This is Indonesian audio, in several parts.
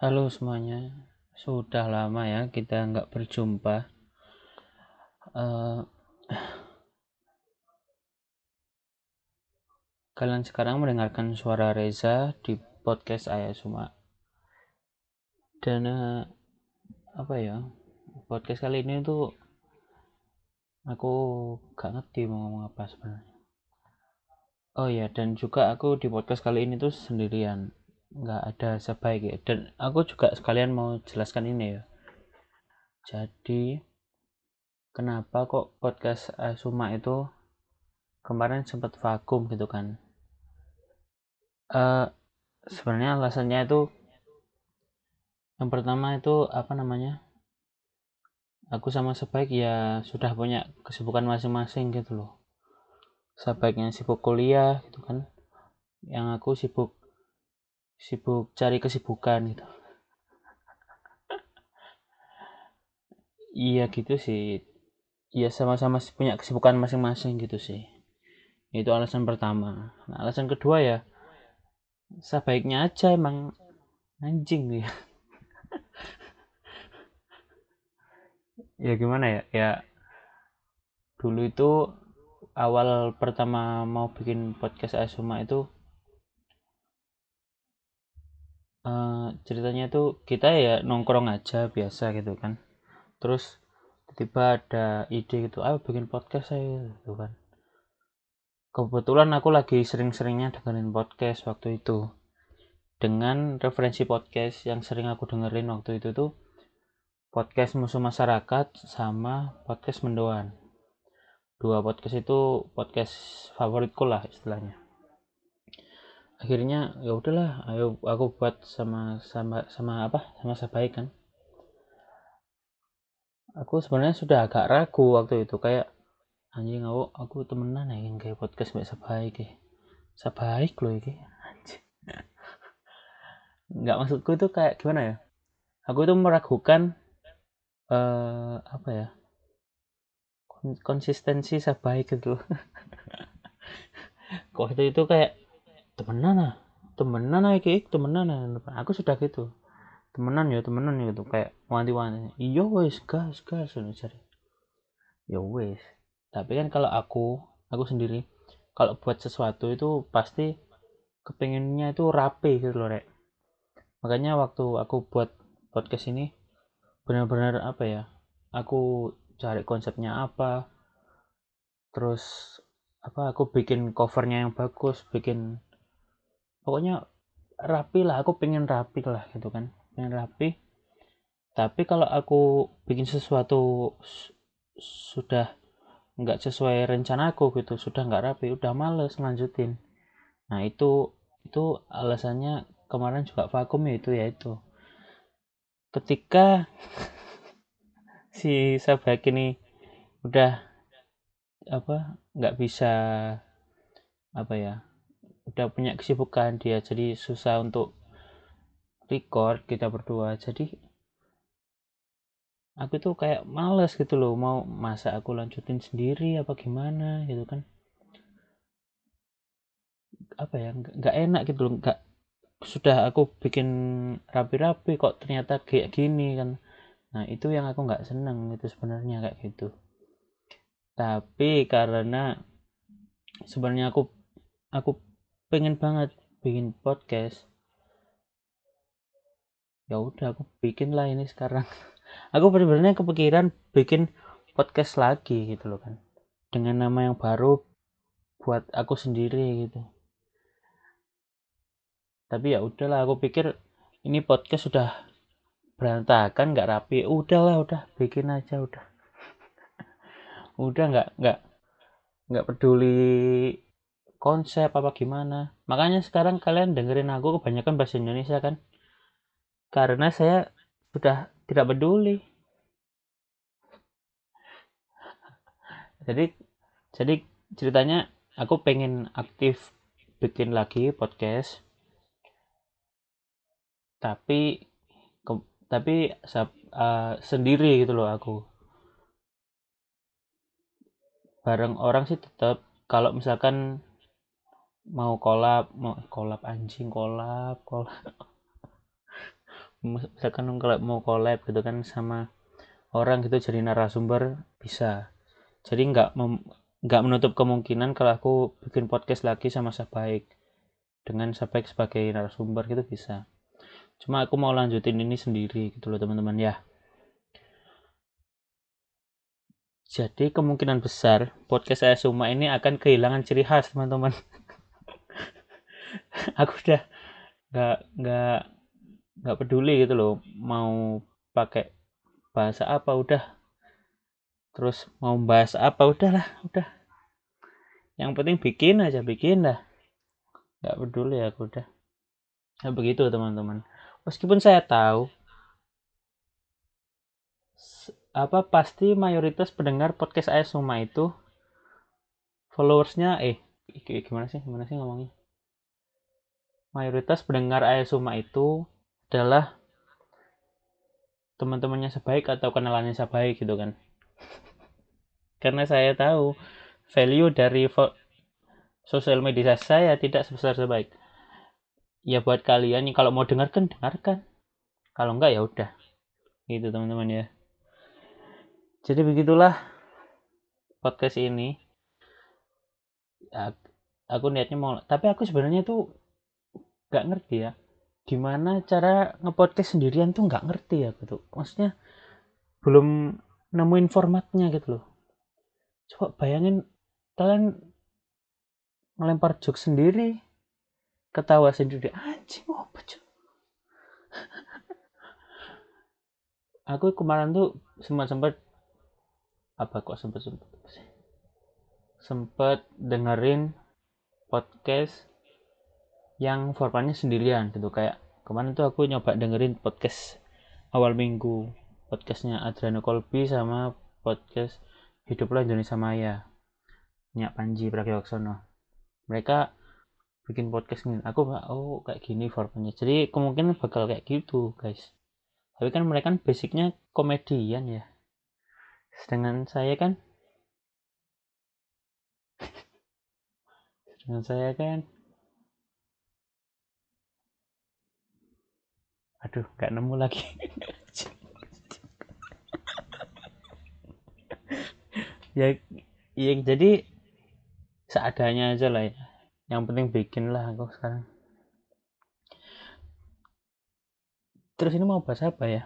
Halo semuanya, sudah lama ya kita nggak berjumpa. Uh, kalian sekarang mendengarkan suara Reza di podcast Ayah Suma. Dan uh, apa ya, podcast kali ini tuh aku gak ngerti mau ngomong apa sebenarnya. Oh ya, dan juga aku di podcast kali ini tuh sendirian nggak ada sebaik ya. Dan aku juga sekalian mau jelaskan ini ya. Jadi kenapa kok podcast Asuma itu kemarin sempat vakum gitu kan? Uh, sebenarnya alasannya itu yang pertama itu apa namanya? Aku sama sebaik ya sudah punya kesibukan masing-masing gitu loh. Sebaiknya sibuk kuliah gitu kan. Yang aku sibuk sibuk cari kesibukan gitu. Iya gitu sih. Iya sama-sama punya kesibukan masing-masing gitu sih. Itu alasan pertama. Nah, alasan kedua ya sebaiknya aja emang anjing ya. Ya gimana ya? Ya dulu itu awal pertama mau bikin podcast Asuma itu uh, ceritanya tuh kita ya nongkrong aja biasa gitu kan. Terus tiba ada ide gitu ayo bikin podcast saya gitu kan. Kebetulan aku lagi sering-seringnya dengerin podcast waktu itu. Dengan referensi podcast yang sering aku dengerin waktu itu tuh podcast musuh masyarakat sama podcast mendoan. Dua podcast itu podcast favoritku lah istilahnya akhirnya ya udahlah ayo aku buat sama sama sama apa sama baik kan. Aku sebenarnya sudah agak ragu waktu itu kayak anjing aku aku temenan ya kayak podcast mbak sebaik ya. Sebaik loh ini anjing. Nggak maksudku itu kayak gimana ya? Aku itu meragukan uh, apa ya? Konsistensi sebaik itu kok itu itu kayak temenan ah. Temenan ah iki temenan ah aku sudah gitu. Temenan ya temenan ya gitu. Kayak wanti-wanti. Iya wes gas gas cari ya wes tapi kan kalau aku aku sendiri kalau buat sesuatu itu pasti kepengennya itu rapi gitu loh rek. Makanya waktu aku buat podcast ini benar-benar apa ya aku cari konsepnya apa terus apa aku bikin covernya yang bagus bikin pokoknya rapi lah aku pengen rapi lah gitu kan. Pengen rapi. Tapi kalau aku bikin sesuatu sudah nggak sesuai rencana aku gitu sudah nggak rapi udah males lanjutin. Nah itu itu alasannya kemarin juga vakum ya itu ya itu ketika si sahabat ini udah apa nggak bisa apa ya udah punya kesibukan dia jadi susah untuk record kita berdua. Jadi aku tuh kayak males gitu loh mau masa aku lanjutin sendiri apa gimana gitu kan. Apa ya nggak enak gitu loh nggak sudah aku bikin rapi-rapi kok ternyata kayak gini kan. Nah itu yang aku nggak seneng itu sebenarnya kayak gitu. Tapi karena sebenarnya aku aku pengen banget bikin podcast. Ya udah aku bikin lah ini sekarang. Aku benar-benar kepikiran bikin podcast lagi gitu loh kan. Dengan nama yang baru buat aku sendiri gitu. Tapi ya udahlah aku pikir ini podcast sudah berantakan nggak rapi. Udahlah udah bikin aja udah. Udah nggak nggak nggak peduli konsep apa gimana. Makanya sekarang kalian dengerin aku kebanyakan bahasa Indonesia kan? Karena saya sudah tidak peduli. Jadi jadi ceritanya aku pengen aktif bikin lagi podcast. Tapi ke, tapi uh, sendiri gitu loh aku. Bareng orang sih tetap kalau misalkan mau kolab mau kolab anjing kolab kolab misalkan mau collab gitu kan sama orang gitu jadi narasumber bisa. Jadi nggak nggak menutup kemungkinan kalau aku bikin podcast lagi sama Sabaik. Dengan Sabaik sebagai narasumber gitu bisa. Cuma aku mau lanjutin ini sendiri gitu loh teman-teman ya. Jadi kemungkinan besar podcast saya Suma ini akan kehilangan ciri khas teman-teman aku udah nggak nggak nggak peduli gitu loh mau pakai bahasa apa udah. Terus mau bahas apa udahlah udah. Yang penting bikin aja bikin dah. Nggak peduli aku udah. Ya begitu teman-teman. Meskipun saya tahu apa pasti mayoritas pendengar podcast saya Suma itu followersnya eh gimana sih gimana sih ngomongnya mayoritas pendengar ayah Suma itu adalah teman-temannya sebaik atau kenalannya sebaik gitu kan. Karena saya tahu value dari sosial media saya tidak sebesar sebaik. Ya buat kalian nih kalau mau dengarkan dengarkan. Kalau enggak ya udah. Gitu teman-teman ya. Jadi begitulah podcast ini. Aku niatnya mau tapi aku sebenarnya tuh nggak ngerti ya. Gimana cara ngepodcast sendirian tuh nggak ngerti ya gitu. Maksudnya belum nemuin formatnya gitu loh. Coba bayangin kalian ngelempar joke sendiri ketawa sendiri. Anjing apa aku kemarin tuh sempat sempat apa kok sempat sempat sempat dengerin podcast yang formatnya sendirian gitu. Kayak kemarin tuh aku nyoba dengerin podcast awal minggu. Podcastnya Adriano Kolbi sama podcast Hiduplah Indonesia Maya. Nyak Panji Pragiwaksono. Mereka bikin podcast ini. Aku oh kayak gini formatnya. Jadi kemungkinan bakal kayak gitu guys. Tapi kan mereka kan basicnya komedian ya. Sedangkan saya kan sedangkan saya kan aduh nggak nemu lagi. Ya ya jadi seadanya aja lah ya. Yang penting bikin lah aku sekarang. Terus ini mau bahas apa ya?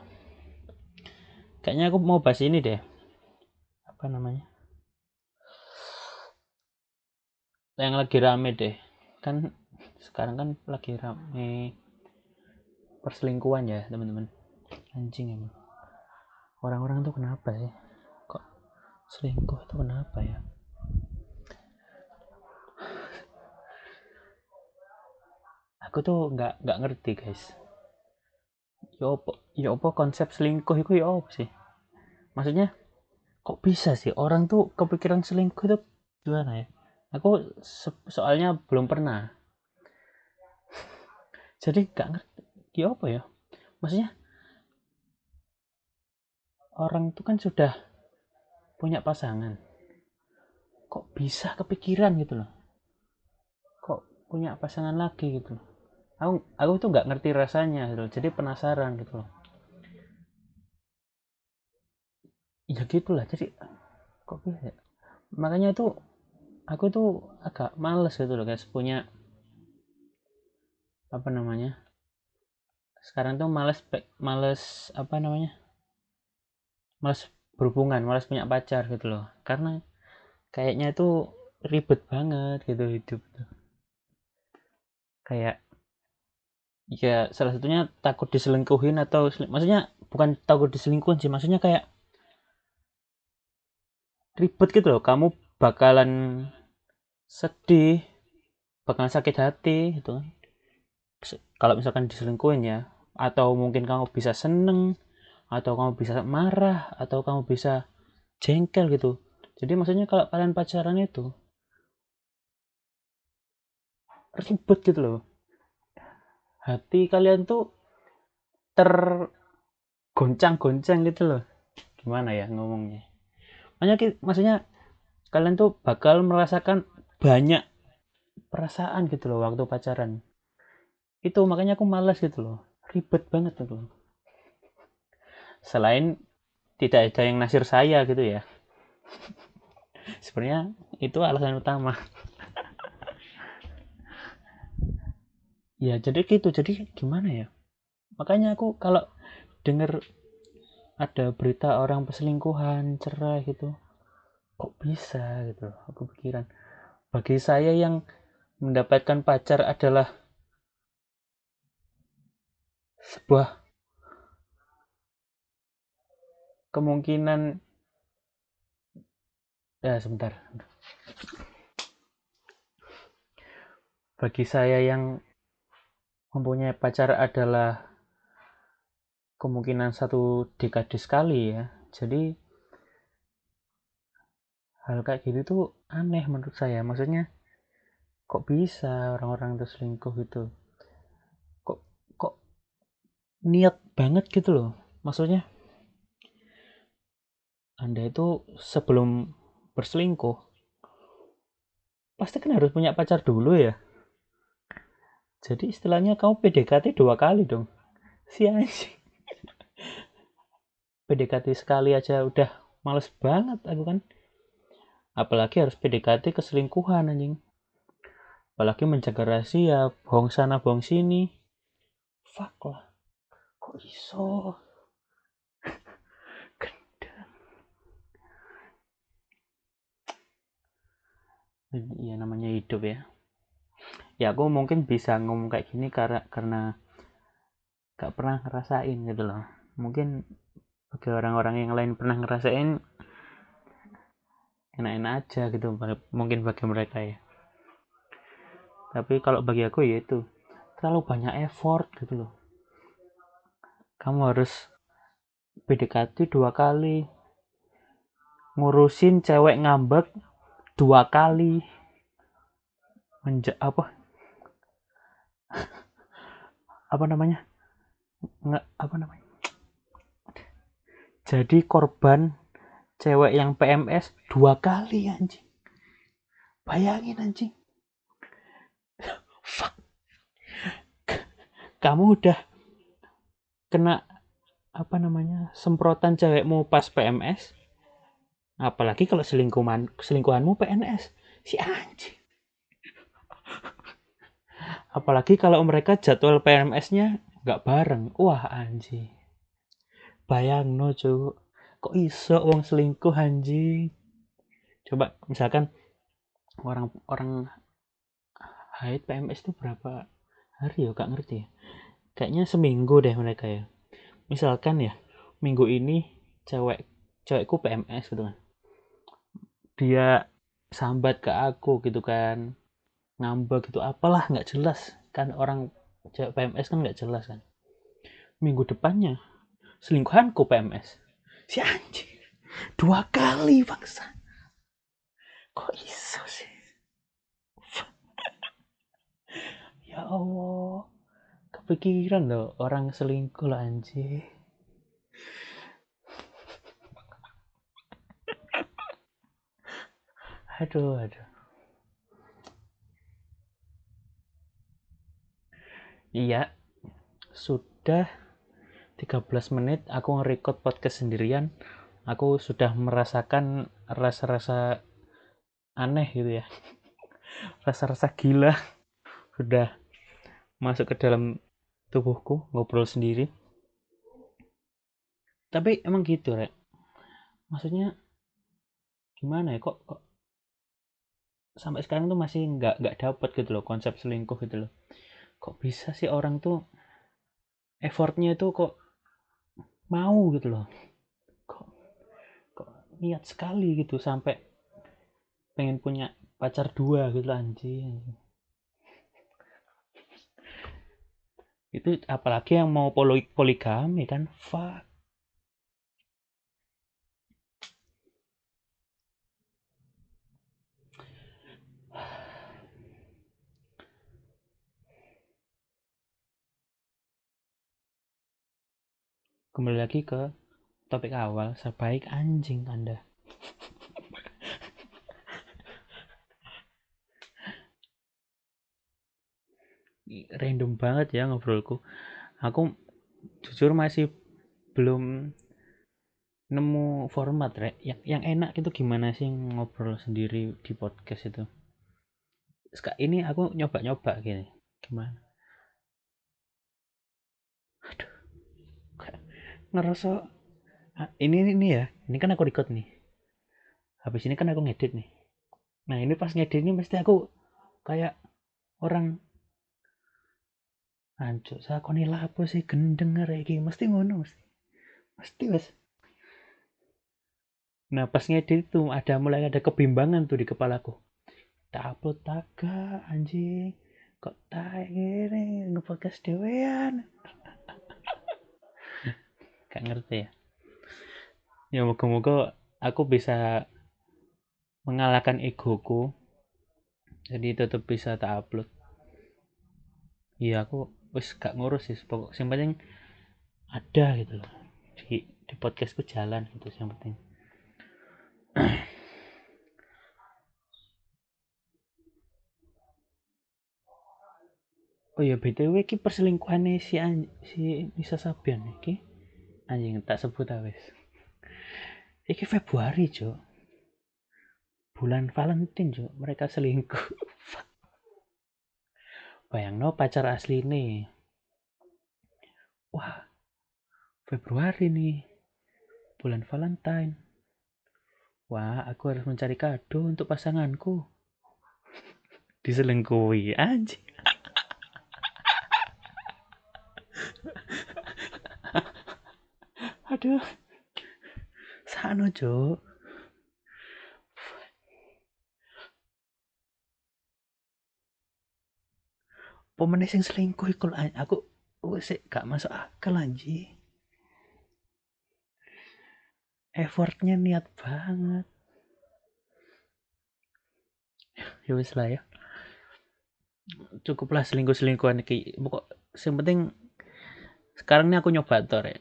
Kayaknya aku mau bahas ini deh. Apa namanya? Yang lagi rame deh. Kan sekarang kan lagi rame perselingkuhan ya teman-teman. Anjing emang. Orang-orang tuh kenapa sih? Kok selingkuh itu kenapa ya? Aku tuh nggak nggak ngerti guys. Ya yo ya konsep selingkuh itu ya sih? Maksudnya kok bisa sih orang tuh kepikiran selingkuh itu gimana ya? Aku soalnya belum pernah. Jadi nggak ngerti ya apa ya? Maksudnya orang itu kan sudah punya pasangan. Kok bisa kepikiran gitu loh? Kok punya pasangan lagi gitu loh? Aku aku tuh nggak ngerti rasanya gitu loh. jadi penasaran gitu loh. Ya gitulah. Jadi kok bisa ya? makanya itu aku tuh agak males gitu loh guys punya apa namanya sekarang tuh males males apa namanya males berhubungan males punya pacar gitu loh. Karena kayaknya itu ribet banget gitu hidup tuh. Kayak ya salah satunya takut diselingkuhin atau maksudnya bukan takut diselingkuhin sih maksudnya kayak ribet gitu loh. Kamu bakalan sedih bakalan sakit hati gitu kan. Kalau misalkan diselingkuhin ya atau mungkin kamu bisa seneng atau kamu bisa marah atau kamu bisa jengkel gitu. Jadi maksudnya kalau kalian pacaran itu ribet gitu loh. Hati kalian tuh tergoncang-goncang gitu loh. Gimana ya ngomongnya? Makanya maksudnya kalian tuh bakal merasakan banyak perasaan gitu loh waktu pacaran. Itu makanya aku malas gitu loh ribet banget tuh selain tidak ada yang nasir saya gitu ya. Sebenarnya itu alasan utama. Ya jadi gitu. Jadi gimana ya? Makanya aku kalau denger ada berita orang perselingkuhan cerai gitu kok bisa gitu? Aku pikiran. Bagi saya yang mendapatkan pacar adalah sebuah kemungkinan. Ya sebentar. Bagi saya yang mempunyai pacar adalah kemungkinan satu dekade sekali ya. Jadi hal kayak gitu tuh aneh menurut saya. Maksudnya kok bisa orang-orang itu selingkuh gitu niat banget gitu loh. Maksudnya anda itu sebelum berselingkuh pasti kan harus punya pacar dulu ya? Jadi istilahnya kamu PDKT dua kali dong. Si anjing. PDKT sekali aja udah males banget aku kan. Apalagi harus PDKT keselingkuhan anjing. Apalagi menjaga rahasia bohong sana bohong sini. Fuck lah kok iso? Gendang ya namanya hidup ya. Ya aku mungkin bisa ngomong kayak gini karena karena gak pernah ngerasain gitu loh. Mungkin bagi orang-orang yang lain pernah ngerasain enak-enak aja gitu mungkin bagi mereka ya. Tapi kalau bagi aku ya itu terlalu banyak effort gitu loh kamu harus PDKT dua kali. Ngurusin cewek ngambek dua kali. Menja apa? Apa namanya? Nggak apa namanya? Jadi korban cewek yang PMS dua kali anjing. Bayangin anjing. Kamu udah kena apa namanya semprotan cewekmu pas PMS apalagi kalau selingkuhan selingkuhanmu PNS si anjing. Apalagi kalau mereka jadwal PMS-nya nggak bareng. Wah anjing. Bayang no cu kok iso wong selingkuh anjing? Coba misalkan orang orang haid PMS itu berapa hari ya? Gak ngerti ya kayaknya seminggu deh mereka ya. Misalkan ya minggu ini cewek cewekku PMS gitu kan. Dia sambat ke aku gitu kan. Ngambek gitu apalah nggak jelas. Kan orang cewek PMS kan nggak jelas kan. Minggu depannya selingkuhanku PMS si anjing dua kali bangsa kok iso sih? Ya Allah kepikiran loh orang selingkuh lah anjing aduh aduh. Iya sudah 13 menit aku nge-record podcast sendirian. Aku sudah merasakan rasa-rasa aneh gitu ya. Rasa-rasa gila. Sudah masuk ke dalam tubuhku ngobrol sendiri. Tapi emang gitu rek. Maksudnya gimana ya kok, kok sampai sekarang tuh masih nggak nggak dapat gitu loh konsep selingkuh gitu loh. Kok bisa sih orang tuh effortnya itu kok mau gitu loh? Kok kok niat sekali gitu sampai pengen punya pacar dua gitu anjing itu apalagi yang mau poligami kan? Fuck. Kembali lagi ke topik awal sebaik anjing anda random banget ya ngobrolku. Aku jujur masih belum nemu format rek. Yang yang enak itu gimana sih ngobrol sendiri di podcast itu? Sekarang ini aku nyoba-nyoba gini. Gimana? Aduh ngerasa ah, ini ini ya ini kan aku record nih. Habis ini kan aku ngedit nih. Nah ini pas ngedit ini mesti aku kayak orang Anjuk, saya koni lapo sih gendeng arek mesti ngono mesti. Mesti wes. Nah pas ngedit itu ada mulai ada kebimbangan tuh di kepalaku. Tak upload taga anjing. Kok tak gini nge-podcast dewean. Gak ngerti ya. Ya moga-moga aku bisa mengalahkan egoku. Jadi tetap bisa tak upload. Iya aku wis gak ngurus sih pokok yang penting ada gitu loh di di podcastku jalan gitu yang penting Oh ya BTW ki perselingkuhannya si an si Nisa Sabian iki anjing tak sebut awes. Iki Februari, Cok. Bulan Valentine, Cok. Mereka selingkuh. Bayang no pacar asli nih. Wah, Februari nih. Bulan Valentine. Wah, aku harus mencari kado untuk pasanganku. Diselingkuhi anjing. Aduh. Sano, Cok. Sing selingkuh iku aku wis gak masuk akal anji. Effortnya niat banget. Ya wis lah ya. Cukuplah selingkuh-selingkuhan iki. Pokok yang penting sekarang ini aku nyoba tuh ya.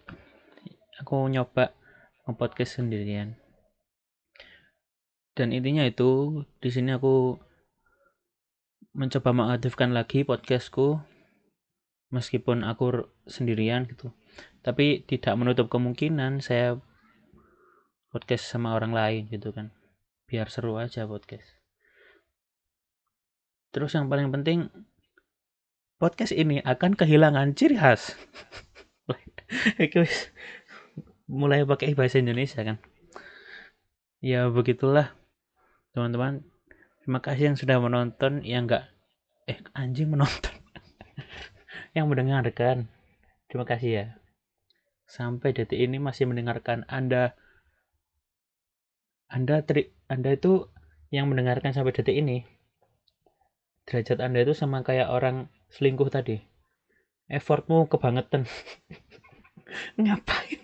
Aku nyoba nge-podcast sendirian. Dan intinya itu di sini aku mencoba mengaktifkan lagi podcastku meskipun aku sendirian gitu. Tapi tidak menutup kemungkinan saya podcast sama orang lain gitu kan. Biar seru aja podcast. Terus yang paling penting podcast ini akan kehilangan ciri khas. Mulai pakai bahasa Indonesia kan. Ya begitulah teman-teman Terima kasih yang sudah menonton, yang enggak eh anjing menonton. yang mendengarkan. Terima kasih ya. Sampai detik ini masih mendengarkan Anda Anda tri, Anda itu yang mendengarkan sampai detik ini. Derajat Anda itu sama kayak orang selingkuh tadi. Effortmu kebangetan. Ngapain?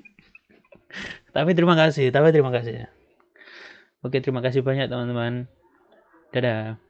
tapi terima kasih, tapi terima kasih. Oke, terima kasih banyak teman-teman. Dadah.